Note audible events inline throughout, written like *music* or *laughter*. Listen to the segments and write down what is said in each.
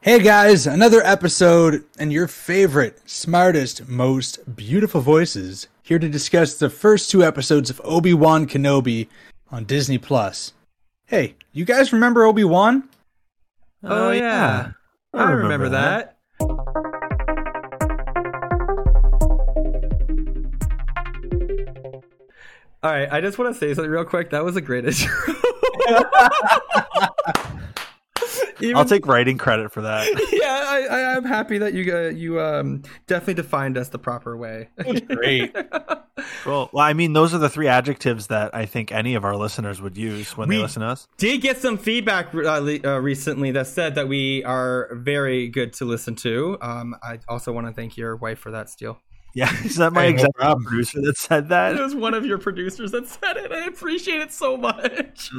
Hey guys, another episode and your favorite, smartest, most beautiful voices here to discuss the first two episodes of Obi-Wan Kenobi on Disney Plus. Hey, you guys remember Obi-Wan? Oh, oh yeah. I remember, that. All right, I just want to say something real quick. That was a great intro. Even- I'll take writing credit for that. *laughs* yeah, I, I, I'm happy that you uh, you um definitely defined us the proper way. Great. *laughs* Well, well, I mean, those are the three adjectives that I think any of our listeners would use when We- they listen to us. Did get some feedback uh, uh, recently that said that we are very good to listen to. Um, I also want to thank your wife for that, Steele. Yeah, *laughs* is that my Hey, no executive producer that said that? It was one of your producers that said it. I appreciate it so much.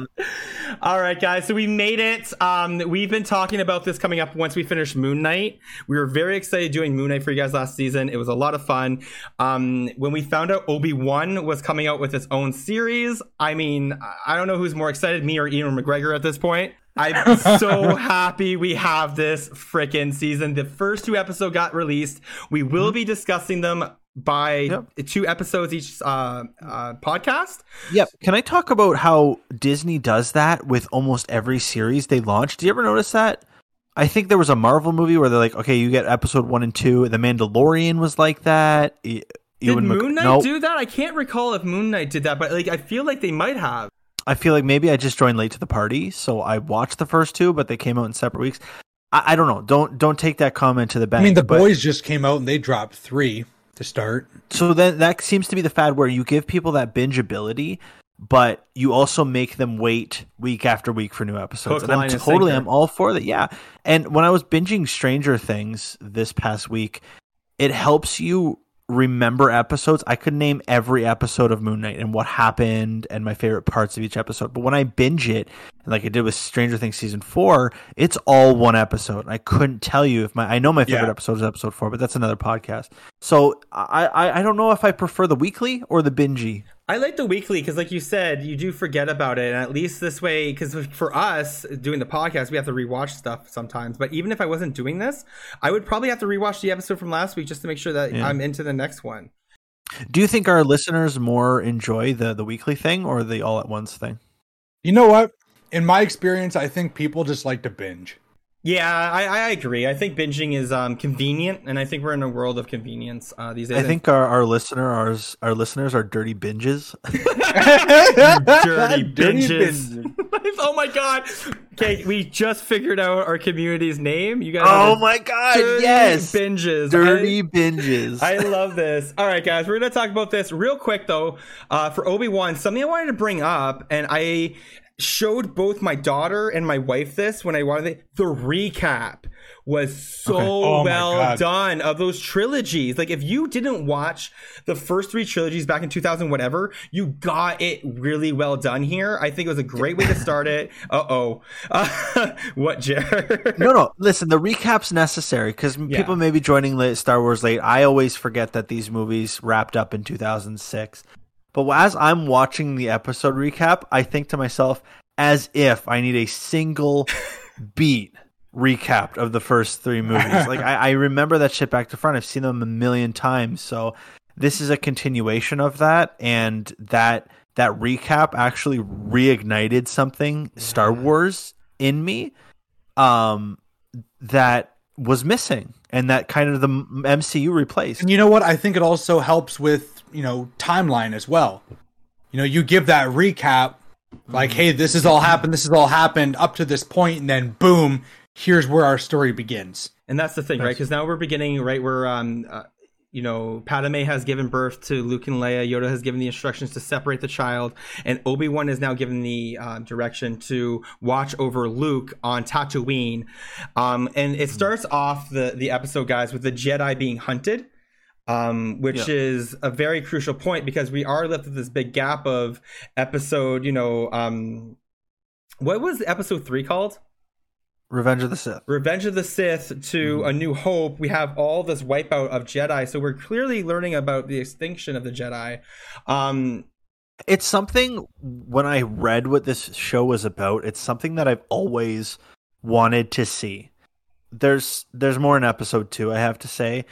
All right, guys. So we made it. Um, we've been talking about this coming up once we finish Moon Knight. We were very excited doing Moon Knight for you guys last season. It was a lot of fun. Um, when we found out Obi Wan was coming out with its own series, I mean, I don't know who's more excited, me or Ian McGregor at this point. I'm so *laughs* happy we have this freaking season. The first two episodes got released. We will be discussing them by Yep. two episodes each uh, uh, podcast. Yep. Can I talk about how Disney does that with almost every series they launch? Do you ever notice that? I think there was a Marvel movie where they're like, okay, you get episode one and two. The Mandalorian was like that. Did Ewan Mc- Moon Knight Nope. do that? I can't recall if Moon Knight did that, but like I feel like they might have. I feel like maybe I just joined late to the party, so I watched the first two, but they came out in separate weeks. I, I don't know. Don't don't take that comment to the bank. I mean, the but- boys just came out and they dropped three to start. So then that seems to be the fad where you give people that binge ability, but you also make them wait week after week for new episodes. Hook, and I'm totally. I'm all for that. Yeah. And when I was binging Stranger Things this past week, it helps you remember episodes. I could name every episode of Moon Knight and what happened and my favorite parts of each episode. But when I binge it, like I did with Stranger Things season four, it's all one episode. I couldn't tell you if my I know my favorite Yeah. episode is episode four, but that's another podcast. So I, I I don't know if I prefer the weekly or the bingey. I like the weekly because, like you said, you do forget about it, and at least this way, because for us doing the podcast, we have to rewatch stuff sometimes. But even if I wasn't doing this, I would probably have to rewatch the episode from last week just to make sure that Yeah. I'm into the next one. Do you think our listeners more enjoy the the weekly thing or the all at once thing? You know what? In my experience, I think people just like to binge. Yeah, I, I agree. I think binging is um, convenient, and I think we're in a world of convenience uh, these days. I think our, our listener ours our listeners are dirty binges. *laughs* *laughs* dirty Dirty binges. *laughs* oh my god! Okay, we just figured out our community's name. You guys. oh my god, dirty yes. binges. Dirty I- binges. I love this. All right, guys, we're going to talk about this real quick, though. Uh, for Obi Wan, something I wanted to bring up, and I showed both my daughter and my wife this when I wanted the, the recap was so Oh well done of those trilogies. Like, if you didn't watch the first three trilogies back in 2000, whatever, you got it really well done here. I think it was a great way to start it. Uh oh. Uh, what, Jared? no, no. Listen, the recap's necessary because people may be joining late, Star Wars late. I always forget that these movies wrapped up in 2006. But as I'm watching the episode recap, I think to myself, as if I need a single *laughs* beat recapped of the first three movies. like I, I remember that shit back to front. I've seen them a million times. So this is a continuation of that, and that that recap actually reignited something Star Wars in me um that was missing and that kind of the MCU replaced. And you know what? I think it also helps with, you know, timeline as well. You know, you give that recap, like, hey, this has all happened, this has all happened up to this point, and then boom, here's where our story begins. And that's the thing, right? Because now we're beginning right where um, uh, you know, Padme has given birth to Luke and Leia. Yoda has given the instructions to separate the child, and Obi Wan is now given the uh, direction to watch over Luke on Tatooine. Um, and it starts off the the episode, guys, with the Jedi being hunted. Um, which Yeah. is a very crucial point because we are left with this big gap of episode, you know, um, what was episode three called? Revenge of the Sith. Revenge of the Sith to A New Hope, we have all this wipeout of Jedi. So we're clearly learning about the extinction of the Jedi. Um, It's something when I read what this show was about, it's something that I've always wanted to see. there's there's more in episode two, I have to say,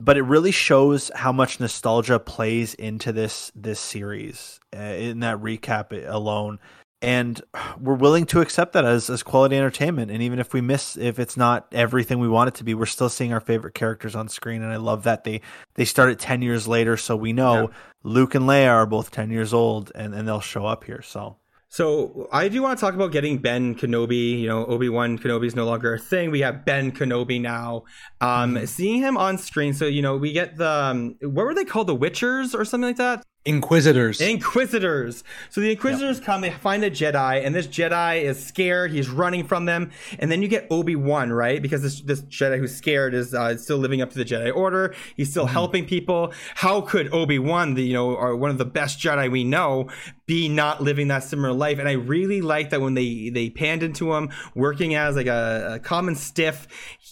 but it really shows how much nostalgia plays into this this series uh, in that recap alone. And we're willing to accept that as as quality entertainment. And even if we miss if it's not everything we want it to be we're still seeing our favorite characters on screen. And i love that they they start started 10 years later. So we know yeah. luke and leia are both 10 years old and and they'll show up here. So so I do want to talk about getting Ben Kenobi. You know, Obi Wan Kenobi is no longer a thing. We have Ben Kenobi now. Um, mm-hmm. Seeing him on screen, so you know, we get the um, what were they called, the Witchers or something like that? Inquisitors. Inquisitors. So the Inquisitors yep. come, they find a Jedi, and this Jedi is scared. He's running from them. And then you get Obi Wan, right? Because this, this Jedi who's scared is uh, still living up to the Jedi Order. He's still mm-hmm. helping people. How could Obi Wan, the you know, or one of the best Jedi we know, be not living that similar life? And I really like that when they they panned into him working as like a, a common stiff.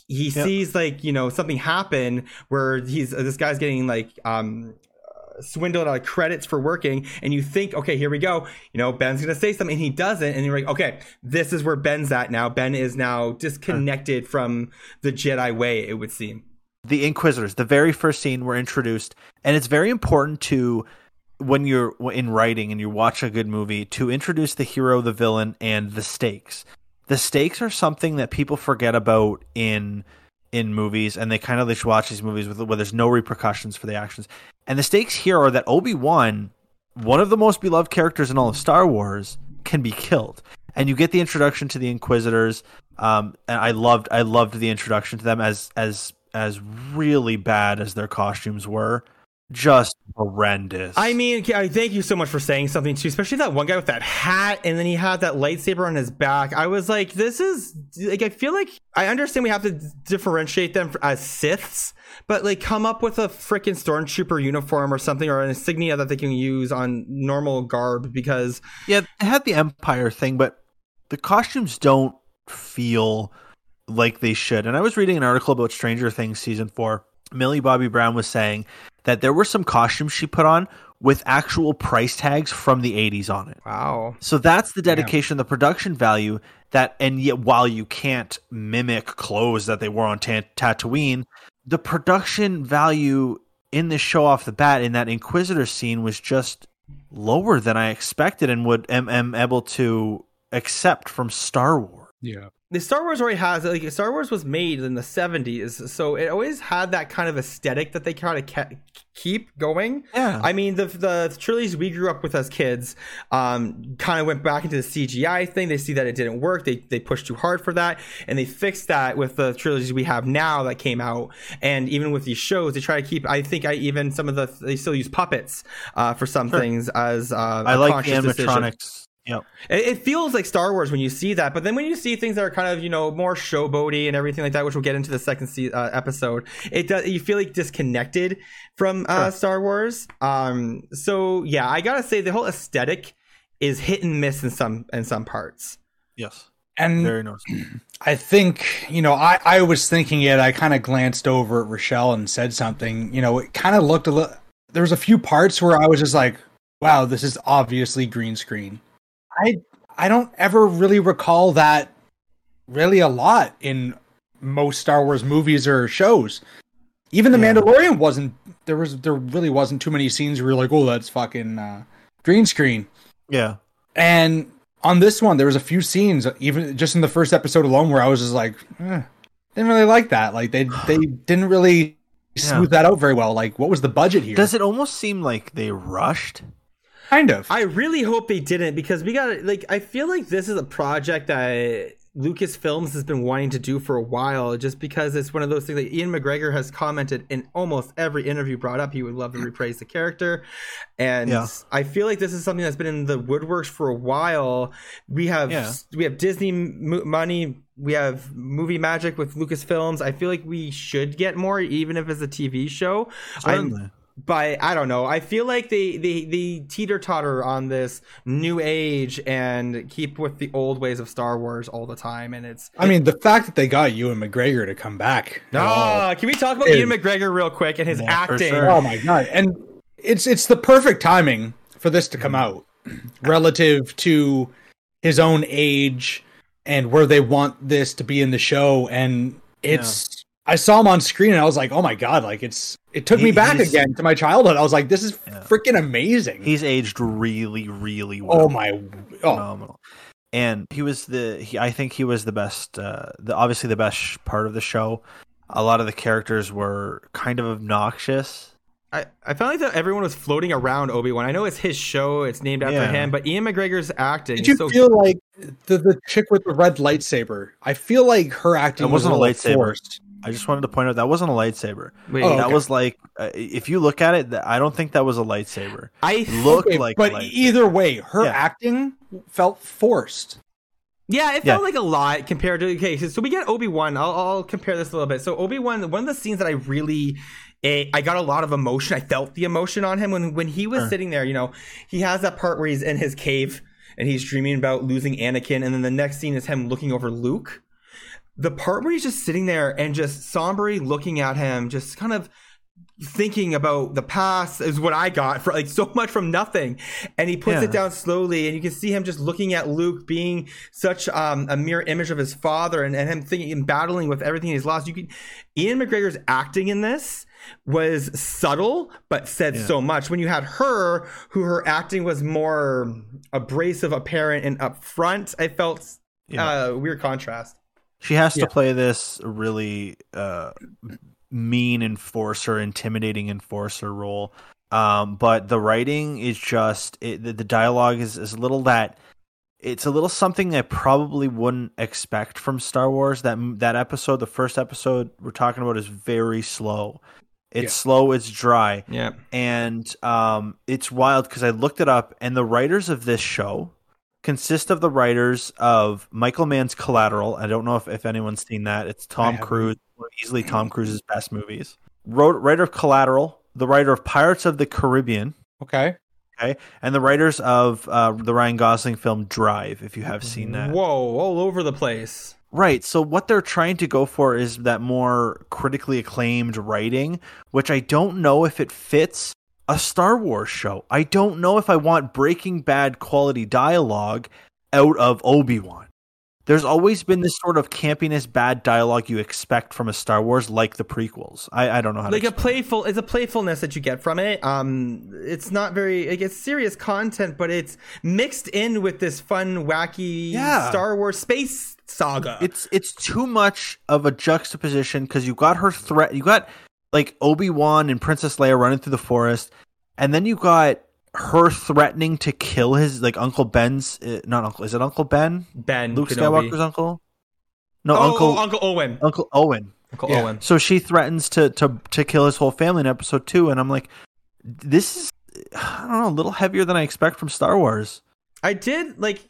He yep. sees like you know something happen where he's this guy's getting like um swindled out of credits for working and you think okay here we go. You know ben's gonna say something and he doesn't and you're like okay this is where ben's at now. Ben is now disconnected from the jedi way it would seem. The inquisitors the very first scene were introduced and it's very important to when you're in writing and you watch a good movie to introduce the hero the villain and the stakes. The stakes are something that people forget about in in movies, and they kind of just watch these movies with, where there's no repercussions for the actions. And the stakes here are that Obi Wan, one of the most beloved characters in all of Star Wars, can be killed, and you get the introduction to the Inquisitors. Um, and I loved, I loved the introduction to them as as as really bad as their costumes were just horrendous. I mean, thank you so much for saying something too, especially that one guy with that hat and then he had that lightsaber on his back. I was like, this is like, I feel like I understand we have to differentiate them as Siths, but like come up with a freaking stormtrooper uniform or something or an insignia that they can use on normal garb because. Yeah, they had the Empire thing, but the costumes don't feel like they should. And I was reading an article about Stranger Things season four. Millie Bobby Brown was saying that there were some costumes she put on with actual price tags from the 80s on it. Wow. So that's the dedication, the production value that, and yet while you can't mimic clothes that they wore on t- Tatooine, the production value in this show off the bat in that Inquisitor scene was just lower than I expected and would am, am able to accept from Star Wars. Yeah the Star Wars already has like Star Wars was made in the 70s, so it always had that kind of aesthetic that they kind of ke- keep going. Yeah. I mean, the the trilogies we grew up with as kids um, kind of went back into the CGI thing. They see that it didn't work. They they pushed too hard for that, and they fixed that with the trilogies we have now that came out. And even with these shows, they try to keep. I think I even some of the they still use puppets uh, for some sure. things as uh, I like the animatronics. Decision. Yep. It, it, feels like Star Wars when you see that, but then when you see things that are kind of you know more showboaty and everything like that, which we'll get into the second se- uh, episode, it does you feel like disconnected from uh, sure. Star Wars. Um, so yeah, I gotta say the whole aesthetic is hit and miss in some in some parts. Yes, and very noticeable. *clears throat* I think you know I I was thinking it. I kind of glanced over at Rochelle and said something. You know, it kind of looked a little. There was a few parts where I was just like, "Wow, this is obviously green screen." I I don't ever really recall that really a lot in most Star Wars movies or shows. Even the yeah. Mandalorian wasn't there was there really wasn't too many scenes where you're like, oh, that's fucking uh, green screen. Yeah. And on this one, there was a few scenes, even just in the first episode alone, where I was just like, eh, didn't really like that. Like they *sighs* they didn't really smooth yeah. that out very well. Like, what was the budget here? Does it almost seem like they rushed? Kind of. I really hope they didn't because we got like I feel like this is a project that Lucasfilms has been wanting to do for a while just because it's one of those things that Ian McGregor has commented in almost every interview brought up. He would love to reprise the character. And yeah. I feel like this is something that's been in the woodworks for a while. We have yeah. we have Disney money. We have movie magic with Lucasfilms. I feel like we should get more even if it's a TV show. Certainly but I don't know. I feel like they they they teeter totter on this new age and keep with the old ways of Star Wars all the time. And it's I mean the fact that they got Ewan McGregor to come back. Ah, can we talk about Ian McGregor real quick and his yeah, acting? Sure. Oh my god! And it's it's the perfect timing for this to come out relative to his own age and where they want this to be in the show and it's I saw him on screen and I was like, oh my god, like it's it took he, me back again to my childhood. I was like, this is yeah. freaking amazing. He's aged really, really well. Oh my, oh. phenomenal. And he was the, he, I think he was the best, uh, the obviously the best part of the show. A lot of the characters were kind of obnoxious. I, I felt like that everyone was floating around Obi Wan. I know it's his show; it's named after yeah. him. But Ian McGregor's acting. Did you so feel like the the chick with the red lightsaber? I feel like her acting it wasn't was a lightsaber. Forced. I just wanted to point out that wasn't a lightsaber. Wait, oh, that okay. was like, uh, if you look at it, I don't think that was a lightsaber. I look okay, like, but either way, her yeah. acting felt forced. Yeah, it felt yeah. like a lot compared to okay. So we get Obi Wan. I'll, I'll compare this a little bit. So Obi Wan, one of the scenes that I really eh, I got a lot of emotion. I felt the emotion on him when when he was sitting there. You know, he has that part where he's in his cave and he's dreaming about losing Anakin, and then the next scene is him looking over Luke the part where he's just sitting there and just somberly looking at him, just kind of thinking about the past is what I got for like so much from nothing. And he puts yeah. it down slowly and you can see him just looking at Luke being such um, a mirror image of his father and, and him thinking and battling with everything he's lost. You can Ewan McGregor's acting in this was subtle but said yeah. so much. When you had her, who her acting was more abrasive, apparent, and upfront, I felt yeah. uh, weird contrast. She has yeah. to play this really uh, mean enforcer, intimidating enforcer role. Um, but the writing is just it, the, the dialogue is, is a little that it's a little something I probably wouldn't expect from Star Wars. That that episode, the first episode we're talking about, is very slow. It's yeah. slow. It's dry. Yeah, and um, it's wild because I looked it up, and the writers of this show, consist of the writers of Michael Mann's Collateral. I don't know if, if anyone's seen that. It's Tom Cruise, easily Tom Cruise's best movies. Wrote, writer of Collateral, the writer of Pirates of the Caribbean. Okay. Okay. And the writers of uh, the Ryan Gosling film Drive, if you have seen that. Whoa, all over the place. Right. So what they're trying to go for is that more critically acclaimed writing, which I don't know if it fits a Star Wars show. I don't know if I want Breaking Bad quality dialogue out of Obi Wan. There's always been this sort of campiness, bad dialogue you expect from a Star Wars, like the prequels. I, I don't know how to like a playful. It's a playfulness that you get from it. Um, it's not very. It gets serious content, but it's mixed in with this fun, wacky yeah. Star Wars space saga. It's it's too much of a juxtaposition because you got her threat. You got like Obi Wan and Princess Leia running through the forest, and then you got her threatening to kill his like Uncle Ben's uh, not Uncle is it Uncle Ben Ben Luke Kenobi. Skywalker's uncle no oh, Uncle oh, Uncle Owen Uncle Owen Uncle yeah. Owen so she threatens to to to kill his whole family in episode two and I'm like this is I don't know a little heavier than I expect from Star Wars I did like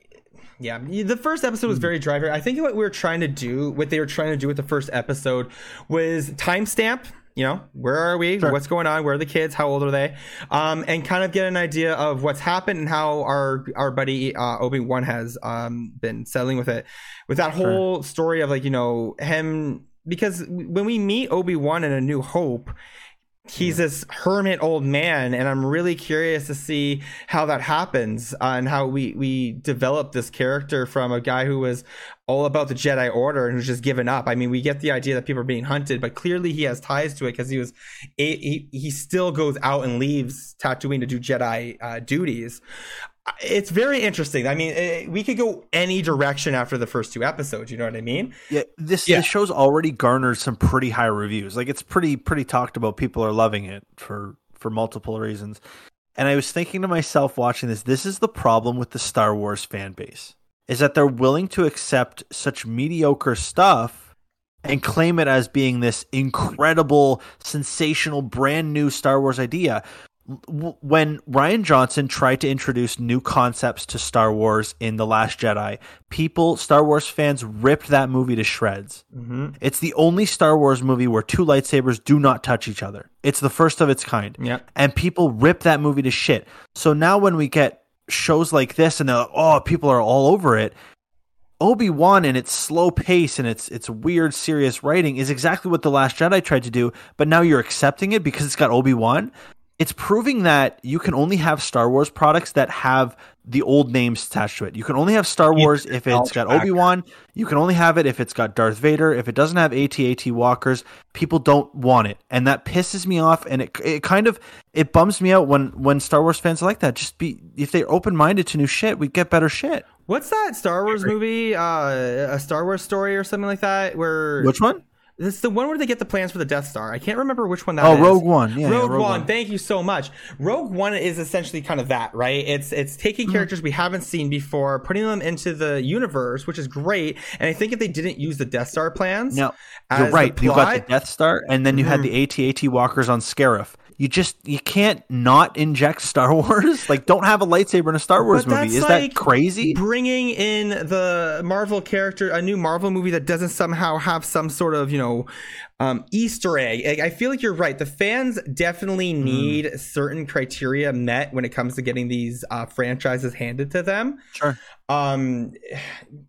yeah, the first episode was hmm. very driver. I think what we were trying to do, what they were trying to do with the first episode, was timestamp you know where are we? Sure. what's going on? Where are the kids? How old are they? Um, and kind of get an idea of what's happened and how our our buddy uh, obi-wan has um, been settling with it. With that whole sure. story of like you know him because when we meet obi-wan in a new hope he's this hermit old man and i'm really curious to see how that happens uh, and how we we develop this character from a guy who was all about the jedi order and who's just given up. I mean we get the idea that people are being hunted but clearly he has ties to it because he was he, he still goes out and leaves tatooine to do jedi uh, duties it's very interesting. I mean, eh, we could go any direction after the first two episodes. You know what I mean? Yeah. This yeah. this show's already garnered some pretty high reviews. Like it's pretty pretty talked about. People are loving it for for multiple reasons. And I was thinking to myself watching this, this is the problem with the Star Wars fan base. Is that they're willing to accept such mediocre stuff and claim it as being this incredible, sensational, brand new Star Wars idea when Rian Johnson tried to introduce new concepts to Star Wars in The Last Jedi, people, Star Wars fans, ripped that movie to shreds. Mm-hmm. It's the only Star Wars movie where two lightsabers do not touch each other. It's the first of its kind. Yeah. And people rip that movie to shit. So now when we get shows like this and they're like, oh, people are all over it, Obi Wan and its slow pace and its its weird, serious writing is exactly what the Last Jedi tried to do. But now you're accepting it because it's got Obi Wan it's proving that you can only have Star Wars products that have the old names attached to it. You can only have Star Wars if it's got Obi Wan. You can only have it if it's got Darth Vader. If it doesn't have AT-AT walkers, people don't want it, and that pisses me off. And it it kind of it bums me out when when Star Wars fans are like that. Just be if they're open minded to new shit, we get better shit. What's that Star Wars movie? Uh, a Star Wars story or something like that? Where which one? It's the one where they get the plans for the Death Star. I can't remember which one that oh, is. Rogue One. Yeah, Rogue, yeah, Rogue One. One. Thank you so much. Rogue One is essentially kind of that, right? It's it's taking Mm-hmm. characters we haven't seen before, putting them into the universe, which is great. And I think if they didn't use the Death Star plans, No, you're the right. You got the Death Star, and then you had the AT-AT walkers on Scarif. You just you can't not inject Star *laughs* Wars. Like, don't have a lightsaber in a Star Wars But movie. Is like that crazy? Bringing in the Marvel character, a new Marvel movie that doesn't somehow have some sort of, you know, um, Easter egg. I feel like you're right. The fans definitely Hmm. need certain criteria met when it comes to getting these uh, franchises handed to them. Sure. Um,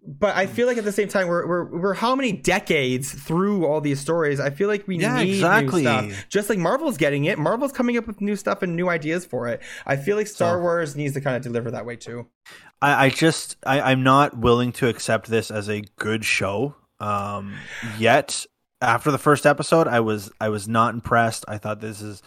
but I feel like at the same time, we're, we're, we're how many decades through all these stories? I feel like we Yeah, need exactly. new stuff. Just like Marvel's getting it, Marvel's coming up with new stuff and new ideas for it. I feel like Star So- Wars needs to kind of deliver that way too. I, I just I, I'm not willing to accept this as a good show. Um, yet after the first episode, I was I was not impressed. I thought this is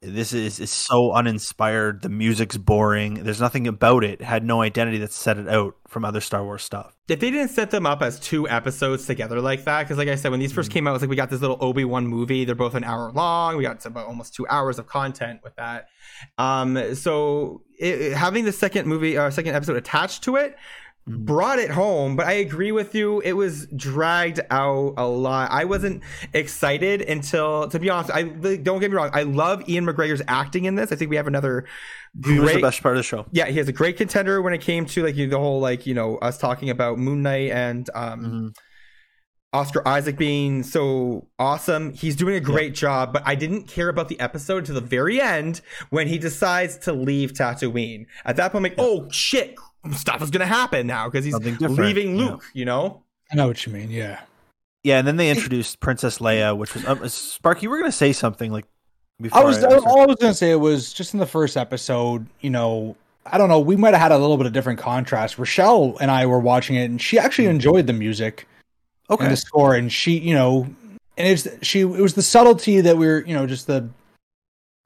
this is is so uninspired. The music's boring. There's nothing about it. it had no identity that set it out from other Star Wars stuff. if they didn't set them up as two episodes together like that, because like I said, when these first Mm. came out, it was like we got this little Obi Wan movie. They're both an hour long. We got about almost two hours of content with that. Um, so it, it- having the second movie or second episode attached to it. Brought it home. But I agree with you; it was dragged out a lot. I wasn't excited until, to be honest, I don't get me wrong. I love Ian McGregor's acting in this. I think we have another He was the great best part of the show. yeah, he has a great contender when it came to like the whole like you know us talking about Moon Knight and um, Mhm. Oscar Isaac being so awesome. He's doing a great job, but I didn't care about the episode to the very end when he decides to leave Tatooine. At that point, I'm like, oh shit, stuff is gonna happen now because he's Something different, leaving yeah. Luke. You know. I know what you mean. Yeah. Yeah, and then they introduced Princess Leia, which was um, Spark. You were gonna say something like before. I was I- all I was gonna say it was just in the first episode, you know, I don't know, we might have had a little bit of different contrast. Rochelle and I were watching it and she actually enjoyed the music okay. and the score and she, you know, and it's she it was the subtlety that we were, you know, just the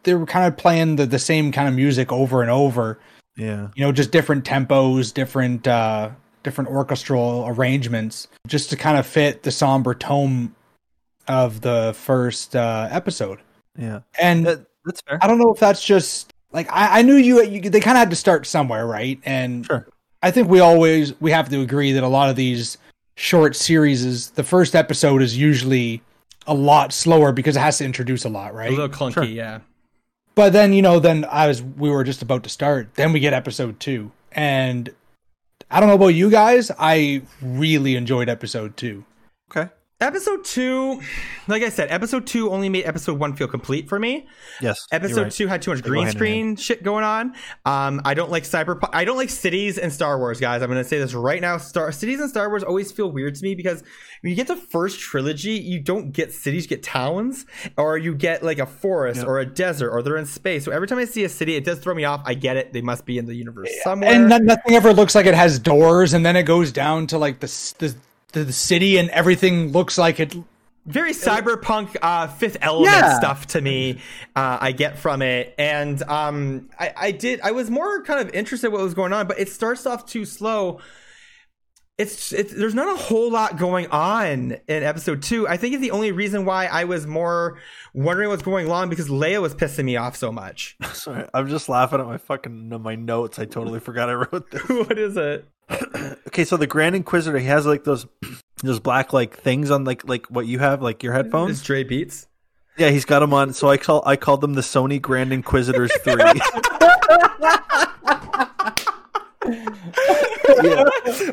they were kind of playing the, the same kind of music over and over, yeah. you know, just different tempos, different uh different orchestral arrangements just to kind of fit the somber tone of the first uh episode. Yeah. And That, that's fair. I don't know if that's just like I, I knew you, you. They kind of had to start somewhere, right? And Sure. I think we always we have to agree that a lot of these short series is the first episode is usually a lot slower because it has to introduce a lot, right? A little clunky, Sure. yeah. But then you know, then I was we were just about to start. Then we get episode two, and I don't know about you guys. I really enjoyed episode two. Okay. Episode two, like I said, episode two only made episode one feel complete for me. Yes. you're Episode right. two had too much They green screen shit going on. Um, I don't like cyberpunk. I don't like cities and Star Wars, guys. I'm gonna say this right now. Star cities and Star Wars always feel weird to me because when you get the first trilogy, you don't get cities, you get towns, or you get like a forest Yep. or a desert, or they're in space. So every time I see a city, it does throw me off. I get it; they must be in the universe somewhere. And nothing ever looks like it has doors, and then it goes down to like the the the, the city, and everything looks like it very cyberpunk uh fifth element Yeah. stuff to me uh i get from it and um i i did i was more kind of interested in what was going on but it starts off too slow it's, it's there's not a whole lot going on in episode two i think it's the only reason why i was more wondering what's going on because leia was pissing me off so much *laughs* Sorry, I'm just laughing at my fucking my notes. I totally forgot I wrote this. *laughs* what is it *clears throat* Okay, so the Grand Inquisitor, he has like those *clears throat* those black like things on like like what you have, like your it's headphones. Dre Beats. Yeah, he's got them on. So I call I called them the Sony Grand Inquisitors three. *laughs* yeah.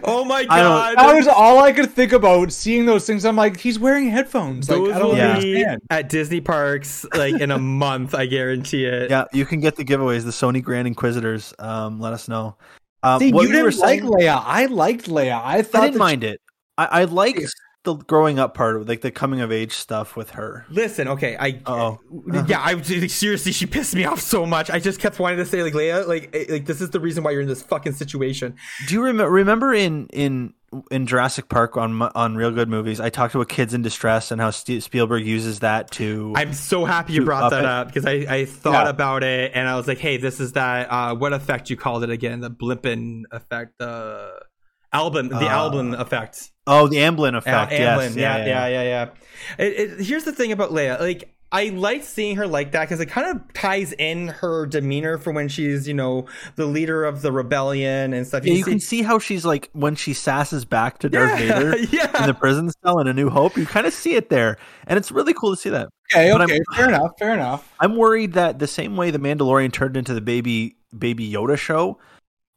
Oh my god! That was all I could think about seeing those things. I'm like, he's wearing headphones. Like, Those I don't will Yeah. be understand. at Disney parks like in a *laughs* month. I guarantee it. Yeah, you can get the giveaways, the Sony Grand Inquisitors. Um, let us know. Um, See, what you didn't like saying, Leia. I liked Leia. I thought I didn't mind it. I, I like the growing up part, like the coming of age stuff with her? Listen, okay, I oh *laughs* yeah, I seriously she pissed me off so much. I just kept wanting to say like Leia, like eh, like this is the reason why you're in this fucking situation. Do you remember remember in in in Jurassic Park on on Real Good Movies, I talked about kids in distress and how Spielberg uses that to. I'm so happy you brought that it. up because I, I thought yeah. about it and I was like, hey, this is that uh, what effect you called it again? The Blimpin effect, the album, the uh, album effect. Oh, the Amblin effect. Uh, Amblin. Yes. Yeah, yeah, yeah, yeah. yeah. It, it, here's the thing about Leia, like I like seeing her like that because it kind of ties in her demeanor for when she's, you know, the leader of the rebellion and stuff. You, yeah, you see- can see how she's like when she sasses back to Darth yeah, Vader *laughs* yeah. in the prison cell in A New Hope. You kind of see it there, and it's really cool to see that. Okay, but okay, I'm, fair enough, fair enough. I'm worried that the same way the Mandalorian turned into the baby baby Yoda show,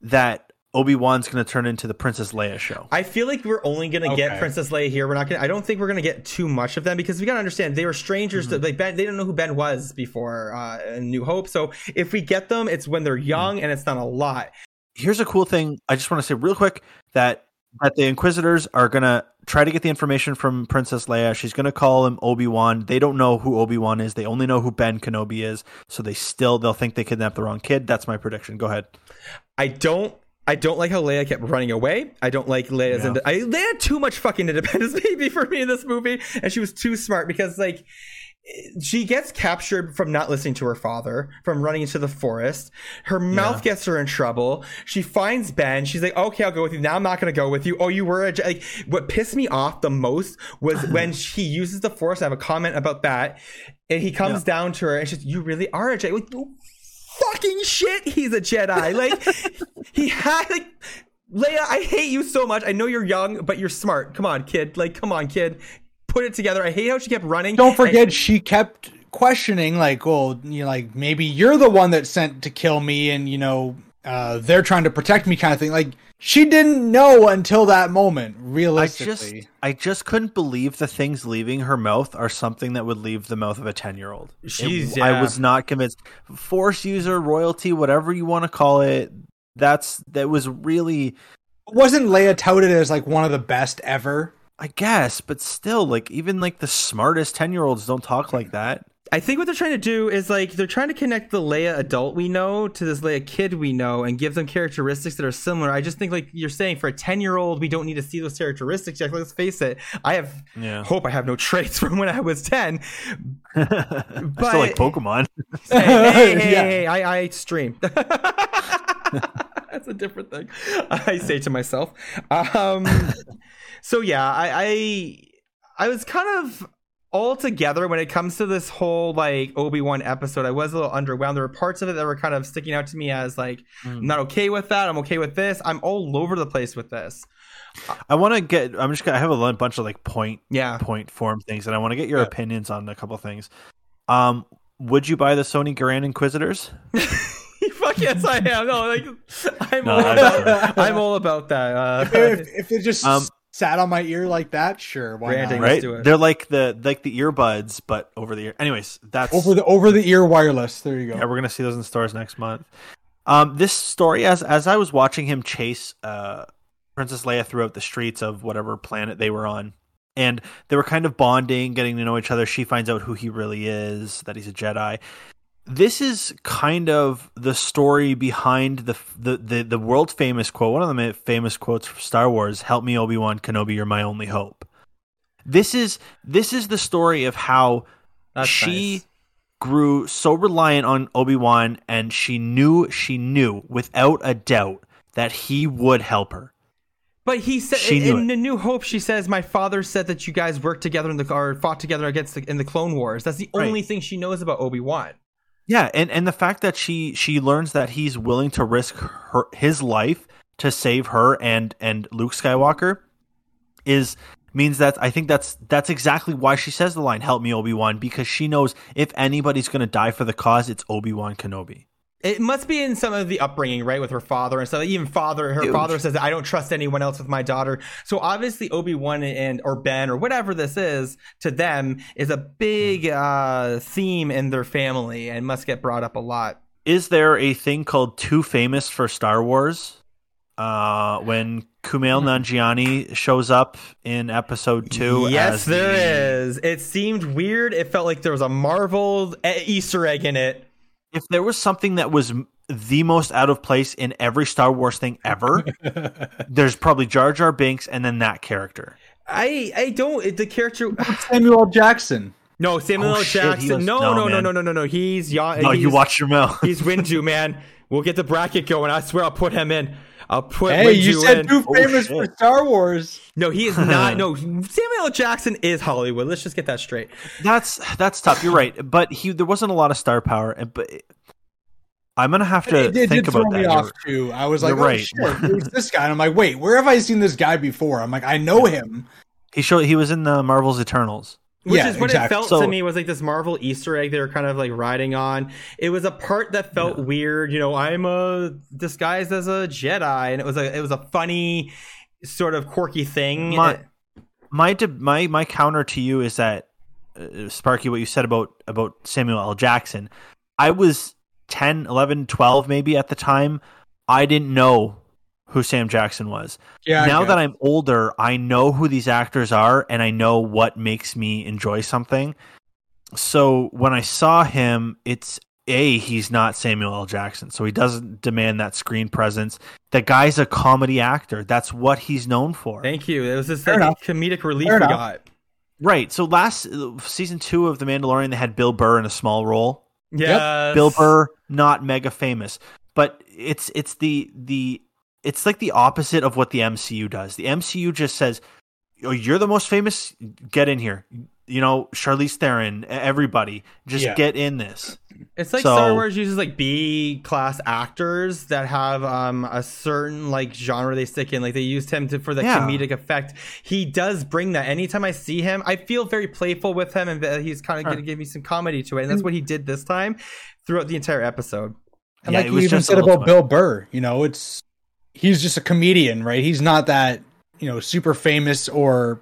that Obi Wan's going to turn into the Princess Leia show. I feel like we're only going to okay. get Princess Leia here. We're not gonna. I don't think we're going to get too much of them because we got to understand they were strangers mm-hmm. to like Ben. They didn't know who Ben was before uh, New Hope. So if we get them, it's when they're young mm-hmm. and it's not a lot. Here's a cool thing. I just want to say real quick that that the Inquisitors are going to try to get the information from Princess Leia. She's going to call him Obi Wan. They don't know who Obi Wan is. They only know who Ben Kenobi is. So they still they'll think they kidnapped the wrong kid. That's my prediction. Go ahead. I don't I don't like how Leia kept running away. I don't like Leia's. Yeah. Ind- I, Leia had too much fucking independence, *laughs* baby for me in this movie, and she was too smart because, like, she gets captured from not listening to her father, from running into the forest. Her mouth yeah. gets her in trouble. She finds Ben. She's like, "Okay, I'll go with you." Now I'm not going to go with you. Oh, you were a like. What pissed me off the most was *clears throat* when he uses the force. I have a comment about that. And he comes yeah. down to her and she's, "You really are a Jedi." Like, fucking shit he's a Jedi. Like he had like Leia, I hate you so much. I know you're young, but you're smart. Come on, kid. Like, come on, kid. Put it together. I hate how she kept running. Don't forget, and- she kept questioning, like, well, you know, like maybe you're the one that sent to kill me, and you know, uh, they're trying to protect me, kind of thing. Like, she didn't know until that moment. Realistically, I just, I just couldn't believe the things leaving her mouth are something that would leave the mouth of a ten-year-old. She's, it, yeah. I was not convinced. Force user, royalty, whatever you want to call it. That's that was really. Wasn't Leia touted as like one of the best ever? I guess, but still, like even like the smartest ten-year-olds don't talk like that. I think what they're trying to do is like they're trying to connect the Leia adult we know to this Leia kid we know and give them characteristics that are similar. I just think like you're saying for a 10 year old, we don't need to see those characteristics yet. Let's face it. I have yeah. hope I have no traits *laughs* from when I was 10. but *laughs* I still like Pokemon. *laughs* hey, hey, hey, yeah. hey, I, I stream. That's a different thing. I say to myself. Um, so yeah, I, I I was kind of altogether when it comes to this whole like obi-wan episode i was a little underwhelmed there were parts of it that were kind of sticking out to me as like mm. i'm not okay with that i'm okay with this i'm all over the place with this i want to get i'm just gonna I have a bunch of like point yeah point form things and i want to get your yeah. opinions on a couple things um would you buy the sony Grand inquisitors *laughs* Fuck yes, I am. No, like I'm, no, all, about, I'm all about that. Uh, if, if, it just um, sat on my ear like that, sure, why Branding, not? Right? They're like the like the earbuds, but over the ear. Anyways, that's over the over the ear wireless. There you go. Yeah, we're gonna see those in stores next month. Um, this story, as as I was watching him chase uh, Princess Leia throughout the streets of whatever planet they were on, and they were kind of bonding, getting to know each other. She finds out who he really is, that he's a Jedi this is kind of the story behind the the the, the world famous quote. One of the famous quotes from Star Wars: "Help me, Obi Wan Kenobi. You're my only hope." This is this is the story of how That's she nice. grew so reliant on Obi Wan, and she knew she knew without a doubt that he would help her. But he said she in, the New Hope, she says, "My father said that you guys worked together in the or fought together against the, in the Clone Wars." That's the only thing she knows about Obi Wan. Yeah, and and the fact that she she learns that he's willing to risk her his life to save her and and Luke Skywalker is means that I think that's that's exactly why she says the line "Help me, Obi Wan" because she knows if anybody's going to die for the cause, it's Obi Wan Kenobi. It must be in some of the upbringing, right, with her father and stuff. Even father, her Huge. father says, "I don't trust anyone else with my daughter." So obviously, Obi Wan and or Ben or whatever this is to them is a big hmm. uh, theme in their family and must get brought up a lot. Is there a thing called too famous for Star Wars? uh, when Kumail Hmm. Nanjiani shows up in episode two. Yes, there the- is. It seemed weird. It felt like there was a Marvel e- Easter egg in it. If there was something that was the most out of place in every Star Wars thing ever, *laughs* there's probably Jar Jar Binks and then that character. I I don't the character. Samuel Jackson. No, Samuel Oh, L. shit, Jackson. was- no, no, no, no, man. no, no, no, no. He's young. Oh, he's, you watch your mouth. He's Windu, man. We'll get the bracket going. I swear, I'll put him in. I'll put Hey, Windu you said in. too Oh, famous shit. for Star Wars. No, he is not. No, *laughs* Samuel L. Jackson is Hollywood. Let's just get that straight. That's that's tough. You're right, but he there wasn't a lot of star power. and- But I'm gonna have to It did, think did throw about me that. off too. I was like, oh right. shit, who's this guy? And I'm like, wait, where have I seen this guy before? I'm like, I know him. He showed he was in the Marvel's Eternals. Which Yeah, is what exactly. it felt So- to me was like this Marvel Easter egg they were kind of like riding on. It was a part that felt weird. You know, I'm a disguised as a Jedi, and it was a it was a funny sort of quirky thing. My- my my my counter to you is that uh, Sparky what you said about about Samuel L Jackson I was 10 11 12 maybe at the time I didn't know who Sam Jackson was Yeah. Now that. I'm older I know who these actors are and I know what makes me enjoy something so when I saw him it's a he's not Samuel L Jackson so he doesn't demand that screen presence the guy's a comedy actor that's what he's known for Thank you. It was this like, enough. comedic relief Fair we enough. got. Right. So last season two of The Mandalorian, they had Bill Burr in a small role. Yeah, Bill Burr, not mega famous, but it's it's the the it's like the opposite of what the MCU does. The MCU just says, "Oh, you're the most famous. Get in here." You know, Charlize Theron, everybody, just Yeah. get in this. It's like So- Star Wars uses like B class actors that have um a certain like genre they stick in. Like they used him to for the Yeah. comedic effect. He does bring that. Anytime I see him, I feel very playful with him, and he's kind of going to give me some comedy to it. And that's what he did this time throughout the entire episode. And Yeah, like it you even just said about Bill Burr, you know, it's he's just a comedian, right? He's not that, you know, super famous or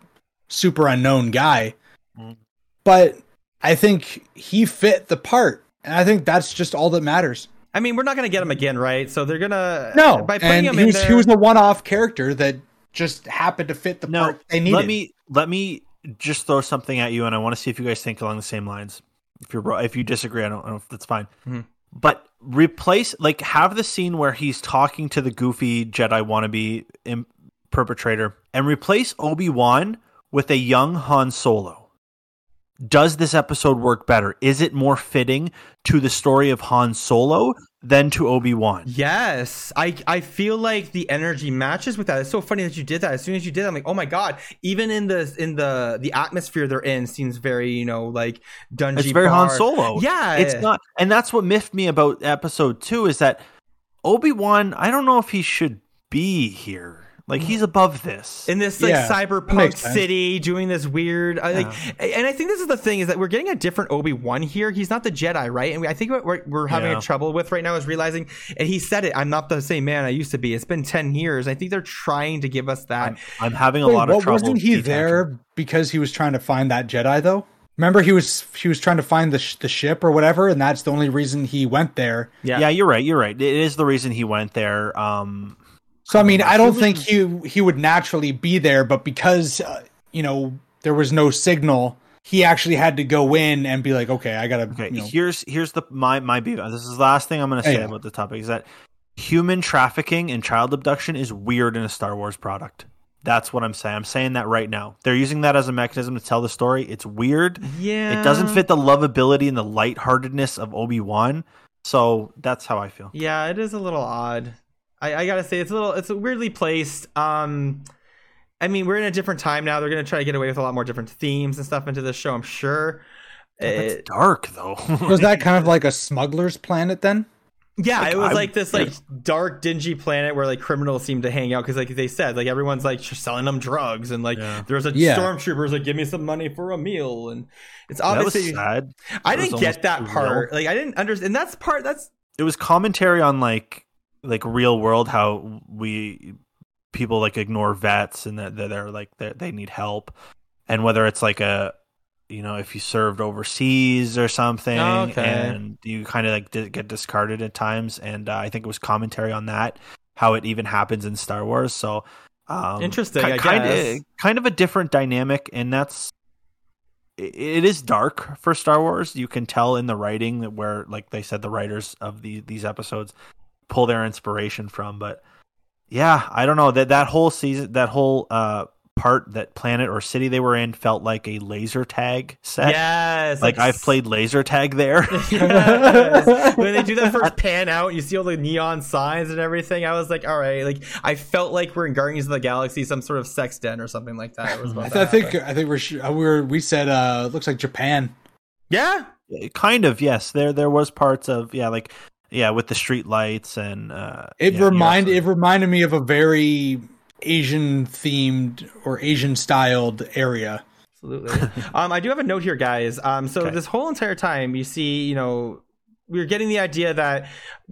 super unknown guy. Mm. But I think he fit the part. And I think that's just all that matters. I mean, we're not going to get him again, right? So they're gonna No. by putting and him he in there. he was a one off character that just happened to fit the No, part they needed. let me let me just throw something at you, and I want to see if you guys think along the same lines. If you're if you disagree, I don't know if that's fine. Mhm. But replace like have the scene where he's talking to the goofy Jedi wannabe im- perpetrator, and replace Obi Wan with a young Han Solo. Does this episode work better? Is it more fitting to the story of Han Solo than to Obi Wan? Yes, I I feel like the energy matches with that. It's so funny that you did that. As soon as you did, that, I'm like, oh my god! Even in the in the the atmosphere they're in seems very you know like dungeon. It's very Han Solo. Yeah, it's not and that's what miffed me about episode two is that obi-wan i don't know if he should be here like he's above this. In this like Yeah, cyberpunk city doing this weird I like and i think this is the thing is that we're getting a different obi-wan here. He's not the jedi right? And we, i think what we're, we're having Yeah. a trouble with right now is realizing and he said it i'm not the same man i used to be. It's been 10 years. I think they're trying to give us that I'm, I'm having a Wait, lot of what, trouble wasn't he detaching. there because he was trying to find that Jedi though? Remember he was he was trying to find the sh- the ship or whatever, and that's the only reason he went there. yeah, yeah you're right you're right. It is the reason he went there um So I mean, I don't think he he would naturally be there, but because uh, you know there was no signal, he actually had to go in and be like, okay, I gotta. okay you know, here's here's the my my view this is the last thing i'm going to say Yeah. about the topic is that human trafficking and child abduction is weird in a star wars product that's what i'm saying i'm saying that right now they're using that as a mechanism to tell the story it's weird yeah It doesn't fit the lovability and the lightheartedness of Obi Wan. So that's how I feel. Yeah, it is a little odd. I, I gotta say, it's a little, it's a weirdly placed. Um, I mean, we're in a different time now. They're gonna try to get away with a lot more different themes and stuff into this show. I'm sure. That's It- dark though. *laughs* was that kind of like a smuggler's planet then? yeah, Like, it was I- like this like dark, dingy planet where like criminals seem to hang out because like they said, like everyone's like selling them drugs and like Yeah. there's a Yeah. stormtroopers like give me some money for a meal and it's that was obviously sad. I That was didn't get that part. real. Like I didn't understand. And that's part. That's It was commentary on like like real world how we people like ignore vets and that that they're like they they need help, and whether it's like a you know if you served overseas or something Okay. and you kind of like get discarded at times and uh, i think it was commentary on that how it even happens in Star Wars. So um, interesting. Kind of kind of a different dynamic, and that's it is dark for Star Wars. You can tell in the writing that where, like they said, the writers of the, these episodes pull their inspiration from. But yeah, I don't know that that whole season, that whole uh, part that planet or city they were in felt like a laser tag set. Yes, like, like I've played laser tag there. *laughs* yes. when they do that first *laughs* pan out, you see all the neon signs and everything. I was like, all right, like I felt like we're in Guardians of the Galaxy, some sort of sex den or something like that. I, I think I think we're we're we said uh looks like Japan. Yeah, kind of yes. There there was parts of yeah like yeah with the street lights and uh it yeah, reminded it reminded me of a very Asian themed or Asian styled area. Absolutely. *laughs* um, I do have a note here, guys. Um, so okay. this whole entire time, you see, you know, we're getting the idea that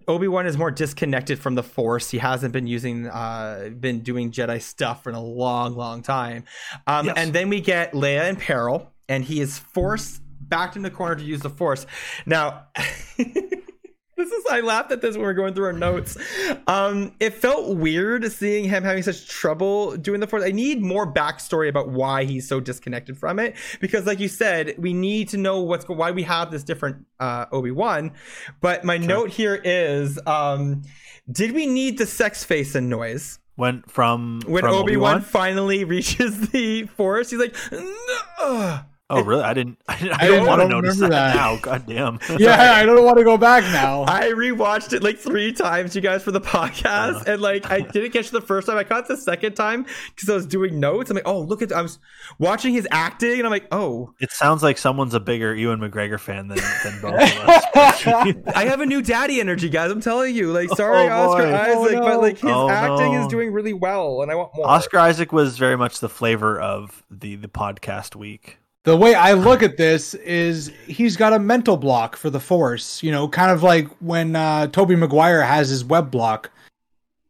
Obi Wan is more disconnected from the Force. He hasn't been using, uh, been doing Jedi stuff for a long, long time. Um, yes. and then we get Leia in peril, and he is forced back in the corner to use the Force. Now. *laughs* this is I laughed at this when we are going through our notes. Um, it felt weird seeing him having such trouble doing the force. I need more backstory about why he's so disconnected from it because, like you said, we need to know what's why we have this different uh, Obi Wan. But my note here is: um, Did we need the sex face and noise? When from when Obi Wan finally *laughs* reaches the Force, he's like. No! Oh, really? I didn't. *laughs* I didn't, I didn't want to notice that, that, now. God damn. *laughs* Yeah, I don't want to go back now. *laughs* I rewatched it like three times, you guys, for the podcast, uh, and like I didn't catch the first time. I caught the second time because I was doing notes. I'm like, oh, look at. I was watching his acting, and I'm like, oh. It sounds like someone's a bigger Ewan McGregor fan than, than both of us. I have a new daddy energy, guys. I'm telling you. Like, sorry, oh, Oscar boy. Isaac, oh, no. but like his oh, acting no. is doing really well, and I want more. Oscar Isaac was very much the flavor of the the podcast week the way I look at this is he's got a mental block for the Force. You know, kind of like when uh, Tobey Maguire has his web block.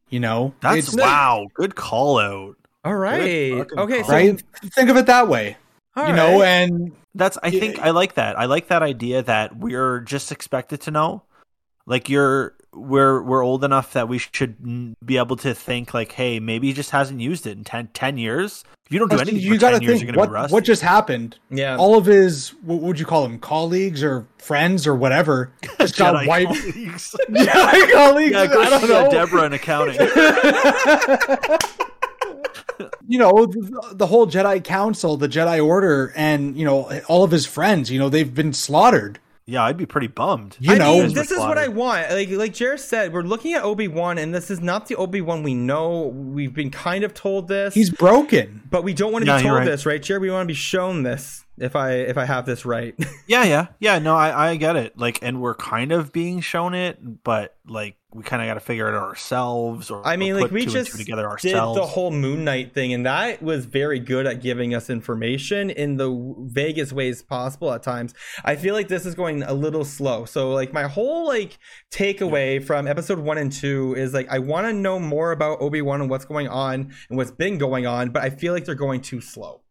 You know, that's wow, good call out. All right, okay, so right? think of it that way. All you right. know, and that's I think I like that. I like that idea that we're just expected to know. Like you're we're we're old enough that we should be able to think like, hey, maybe he just hasn't used it in 10, 10 years. If you don't do anything, you got to think what, what just happened. Yeah, all of his what would you call them, colleagues or friends or whatever, *laughs* just got wiped. Colleagues. *laughs* Jedi colleagues. Yeah, go I don't know. Deborah in accounting. *laughs* you know the, the whole Jedi Council, the Jedi Order, and you know all of his friends. You know they've been slaughtered. Yeah, I'd be pretty bummed. You I know, mean, this is what I want. Like like Jared said, we're looking at Obi Wan, and this is not the Obi Wan we know. We've been kind of told this. He's broken, but we don't want to yeah, be told right. this, right, Jared? We want to be shown this. If I if I have this right. *laughs* yeah, yeah, yeah. No, I I get it. Like, and we're kind of being shown it, but like we kind of got to figure it out ourselves or i mean like we just together ourselves. did the whole moon knight thing and that was very good at giving us information in the vaguest ways possible at times i feel like this is going a little slow so like my whole like takeaway yeah. from episode one and two is like i want to know more about obi-wan and what's going on and what's been going on but i feel like they're going too slow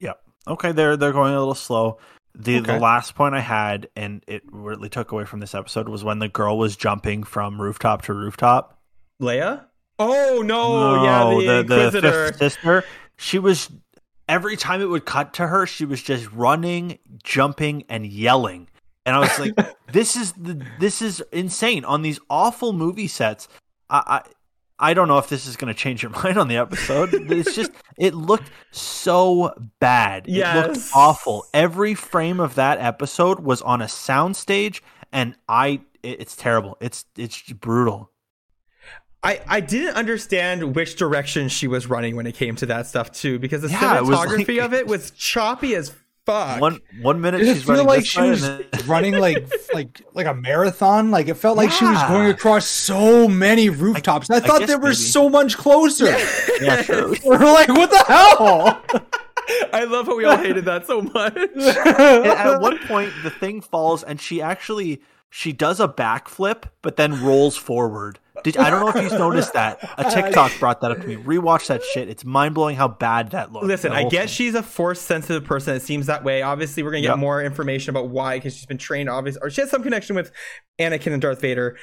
yeah okay they're they're going a little slow the okay. the last point I had, and it really took away from this episode, was when the girl was jumping from rooftop to rooftop. Leia? Oh no! no yeah, the, the Inquisitor the sister. She was every time it would cut to her, she was just running, jumping, and yelling. And I was like, *laughs* "This is the this is insane." On these awful movie sets, I, I don't know if this is going to change your *laughs* mind on the episode. it's just it looked so bad. Yes. It looked awful. Every frame of that episode was on a soundstage, and I it's terrible. It's it's brutal. I, I didn't understand which direction she was running when it came to that stuff too, because the yeah, cinematography like, of it was choppy as fuck. One one minute Did she's running like she was then... *laughs* running like like like a marathon. Like it felt like yeah. she was going across so many rooftops. I, I thought I they were maybe. so much closer. yeah, sure. *laughs* we're like, what the hell? *laughs* I love how we all hated that so much. at one point, the thing falls, and she actually she does a backflip, but then rolls forward. Did I don't know if you noticed that. A *laughs* TikTok brought that up to me. Rewatch that shit. It's mind blowing how bad that looks. Listen, I guess thing. she's a force sensitive person. It seems that way. Obviously, we're gonna get yep. more information about why because she's been trained. Obviously, or she has some connection with Anakin and Darth Vader.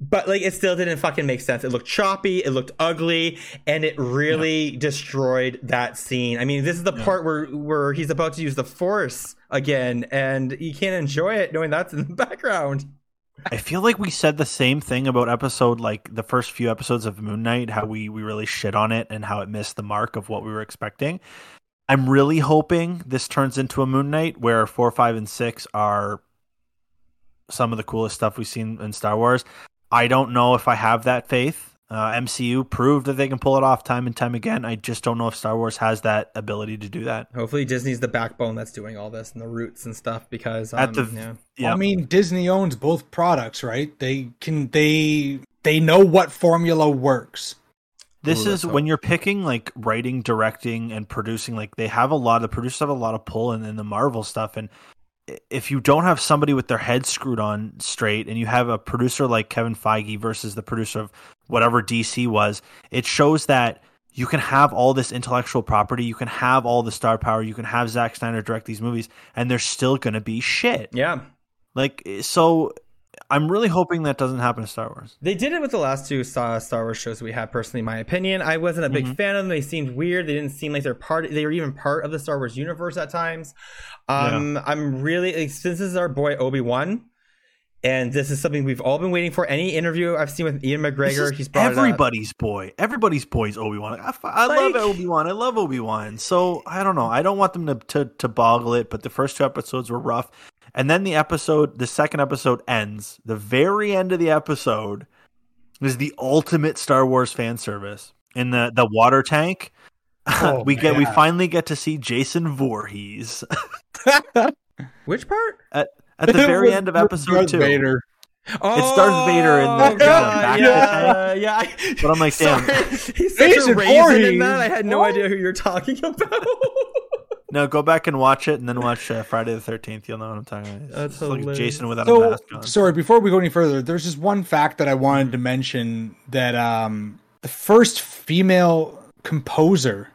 but like it still didn't fucking make sense. It looked choppy, it looked ugly, and it really yeah. destroyed that scene. I mean, this is the yeah. part where where he's about to use the force again, and you can't enjoy it knowing that's in the *laughs* background. I feel like we said the same thing about episode like the first few episodes of Moon Knight, how we we really shit on it and how it missed the mark of what we were expecting. I'm really hoping this turns into a Moon Knight where four, five, and six are some of the coolest stuff we've seen in Star Wars. I don't know if I have that faith. Uh, MCU proved that they can pull it off time and time again. I just don't know if Star Wars has that ability to do that. Hopefully, Disney's the backbone that's doing all this and the roots and stuff. Because um, at the yeah. yeah. I mean, Disney owns both products, right? They can they they know what formula works. This Ooh, is when you're picking like writing, directing, and producing. Like they have a lot. The producers have a lot of pull in, in the Marvel stuff, and if you don't have somebody with their head screwed on straight and you have a producer like Kevin Feige versus the producer of whatever DC was, it shows that you can have all this intellectual property, you can have all the star power, you can have Zack Snyder direct these movies, and they're still going to be shit. Yeah. Like, so I'm really hoping that doesn't happen to Star Wars. They did it with the last two Star Wars shows we had. Personally, my opinion, I wasn't a big mm-hmm. fan of them. They seemed weird. They didn't seem like they're part. They were even part of the Star Wars universe at times. Um, yeah. I'm really like, since this is our boy Obi Wan, and this is something we've all been waiting for. Any interview I've seen with Ewan McGregor, he's brought everybody's boy. Everybody's boy is Obi Wan. I, I like, love Obi Wan. I love Obi Wan. So I don't know. I don't want them to, to to boggle it, but the first two episodes were rough. And then the episode, the second episode ends. The very end of the episode is the ultimate Star Wars fan service. In the the water tank, *laughs* oh, we get we finally get to see Jason Voorhees. *laughs* Which part? At, at the *laughs* very end of episode Darth two. Vader. Oh, it's Darth Vader in the, God, in the yeah, yeah. But I'm like, damn. He's such Jason a raisin Voorhees. in that. I had no oh. idea who you're talking *laughs* about. No, go back and watch it, and then watch uh, Friday the Thirteenth. You'll know what I'm talking about. It's That's like Jason without so, a mask on. Sorry, before we go any further, there's just one fact that I wanted to mention that um, the first female composer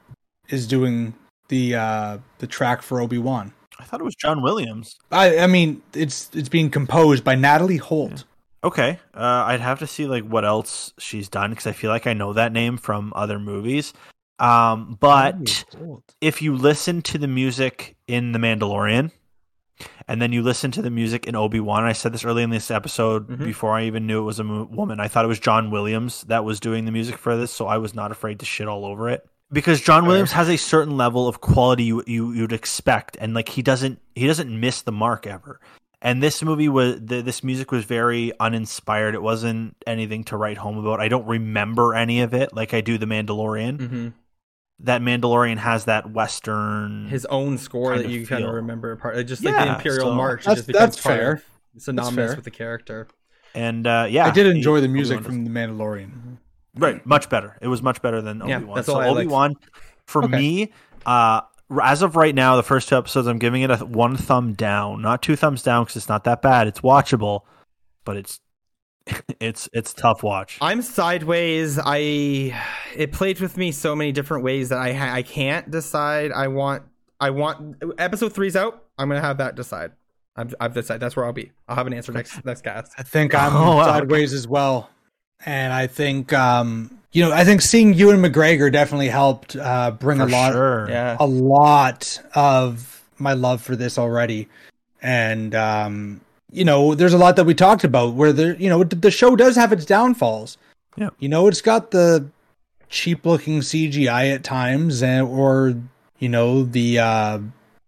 is doing the uh, the track for Obi Wan. I thought it was John Williams. I I mean, it's it's being composed by Natalie Holt. Yeah. Okay, uh, I'd have to see like what else she's done because I feel like I know that name from other movies. Um, but if you listen to the music in The Mandalorian, and then you listen to the music in Obi Wan, I said this early in this episode mm-hmm. before I even knew it was a woman. I thought it was John Williams that was doing the music for this, so I was not afraid to shit all over it because John Williams has a certain level of quality you, you you'd expect, and like he doesn't he doesn't miss the mark ever. And this movie was the, this music was very uninspired. It wasn't anything to write home about. I don't remember any of it like I do The Mandalorian. Mm-hmm that Mandalorian has that Western his own score that you kind of remember part just like yeah, the Imperial so March. That's, just that's fair. It's synonymous with the character. And uh, yeah, I did enjoy the music from the Mandalorian. Right, much better. It was much better than Obi Wan. Yeah, so Obi Wan, for okay. me, uh, as of right now, the first two episodes, I'm giving it a one thumb down, not two thumbs down because it's not that bad. It's watchable, but it's *laughs* it's it's tough watch. I'm sideways. I it played with me so many different ways that I I can't decide. I want I want episode three's out. I'm gonna have that decide. I've I've decided that's where I'll be. I'll have an answer next next cast. I think I'm *laughs* oh, sideways as well, and I think um you know I think seeing Ewan McGregor definitely helped uh bring for a lot sure. yeah. a lot of my love for this already, and um you know, there's a lot that we talked about where the you know, the show does have its downfalls. Yeah. You know, it's got the cheap looking CGI at times and or, you know, the uh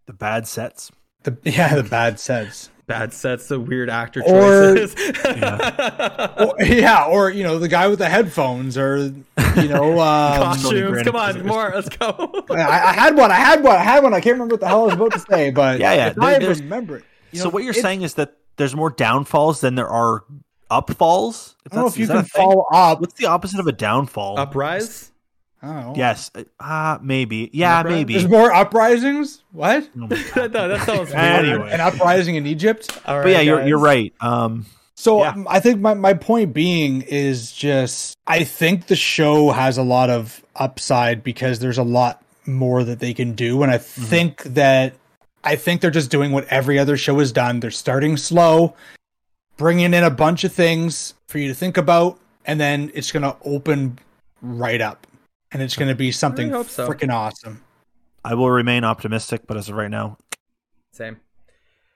the bad sets. The *laughs* yeah, the bad sets. Bad sets, the weird actor choices. Or, yeah. *laughs* or, yeah, or you know, the guy with the headphones or you know, *laughs* um, costumes. Come on, more. *laughs* Let's go. I, I, had one. I had one. I had one. I can't remember what the hell I was about to say, but yeah, yeah. I remember it. You so know, what you're saying is that there's more downfalls than there are upfalls. I don't know if you can fall up. What's the opposite of a downfall? Uprise. Oh. Yes. Ah, uh, maybe. Yeah, Uprise? maybe. There's more uprisings. What? Oh *laughs* no, that sounds *laughs* anyway. An uprising in Egypt. but yeah, you're you're right. Um, so yeah. I think my, my point being is just I think the show has a lot of upside because there's a lot more that they can do, and I mm-hmm. think that I think they're just doing what every other show has done. They're starting slow. bringing in a bunch of things for you to think about, and then it's going to open right up, and it's going to be something so. freaking awesome. I will remain optimistic, but as of right now, same.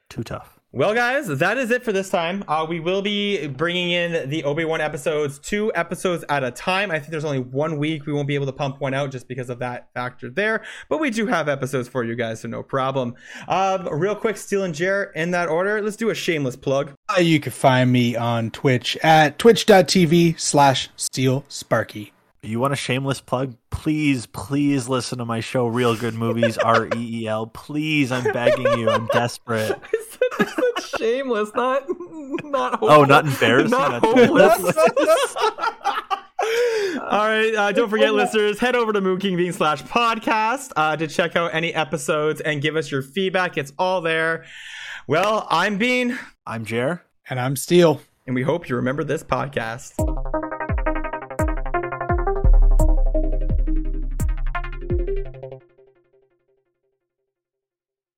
Too tough. Well, guys, that is it for this time. Uh, we will be bringing in the Obi Wan episodes, two episodes at a time. I think there's only one week. We won't be able to pump one out just because of that factor there. But we do have episodes for you guys, so no problem. Um, real quick, Steel and Jer, in that order, let's do a shameless plug. Uh, you can find me on Twitch at twitch.tv slash Steele Sparky you want a shameless plug? Please, please listen to my show, Reel Good Movies, *laughs* R E E L. Please, I'm begging you. I'm desperate. I said, I said shameless, not not homeless. Oh, not embarrassing. Not homeless. *laughs* all right, uh, don't forget, listeners, head over to Moon King Bean slash podcast uh, to check out any episodes and give us your feedback. It's all there. Well, I'm Bean. I'm Jer. And I'm Steele. And we hope you remember this podcast.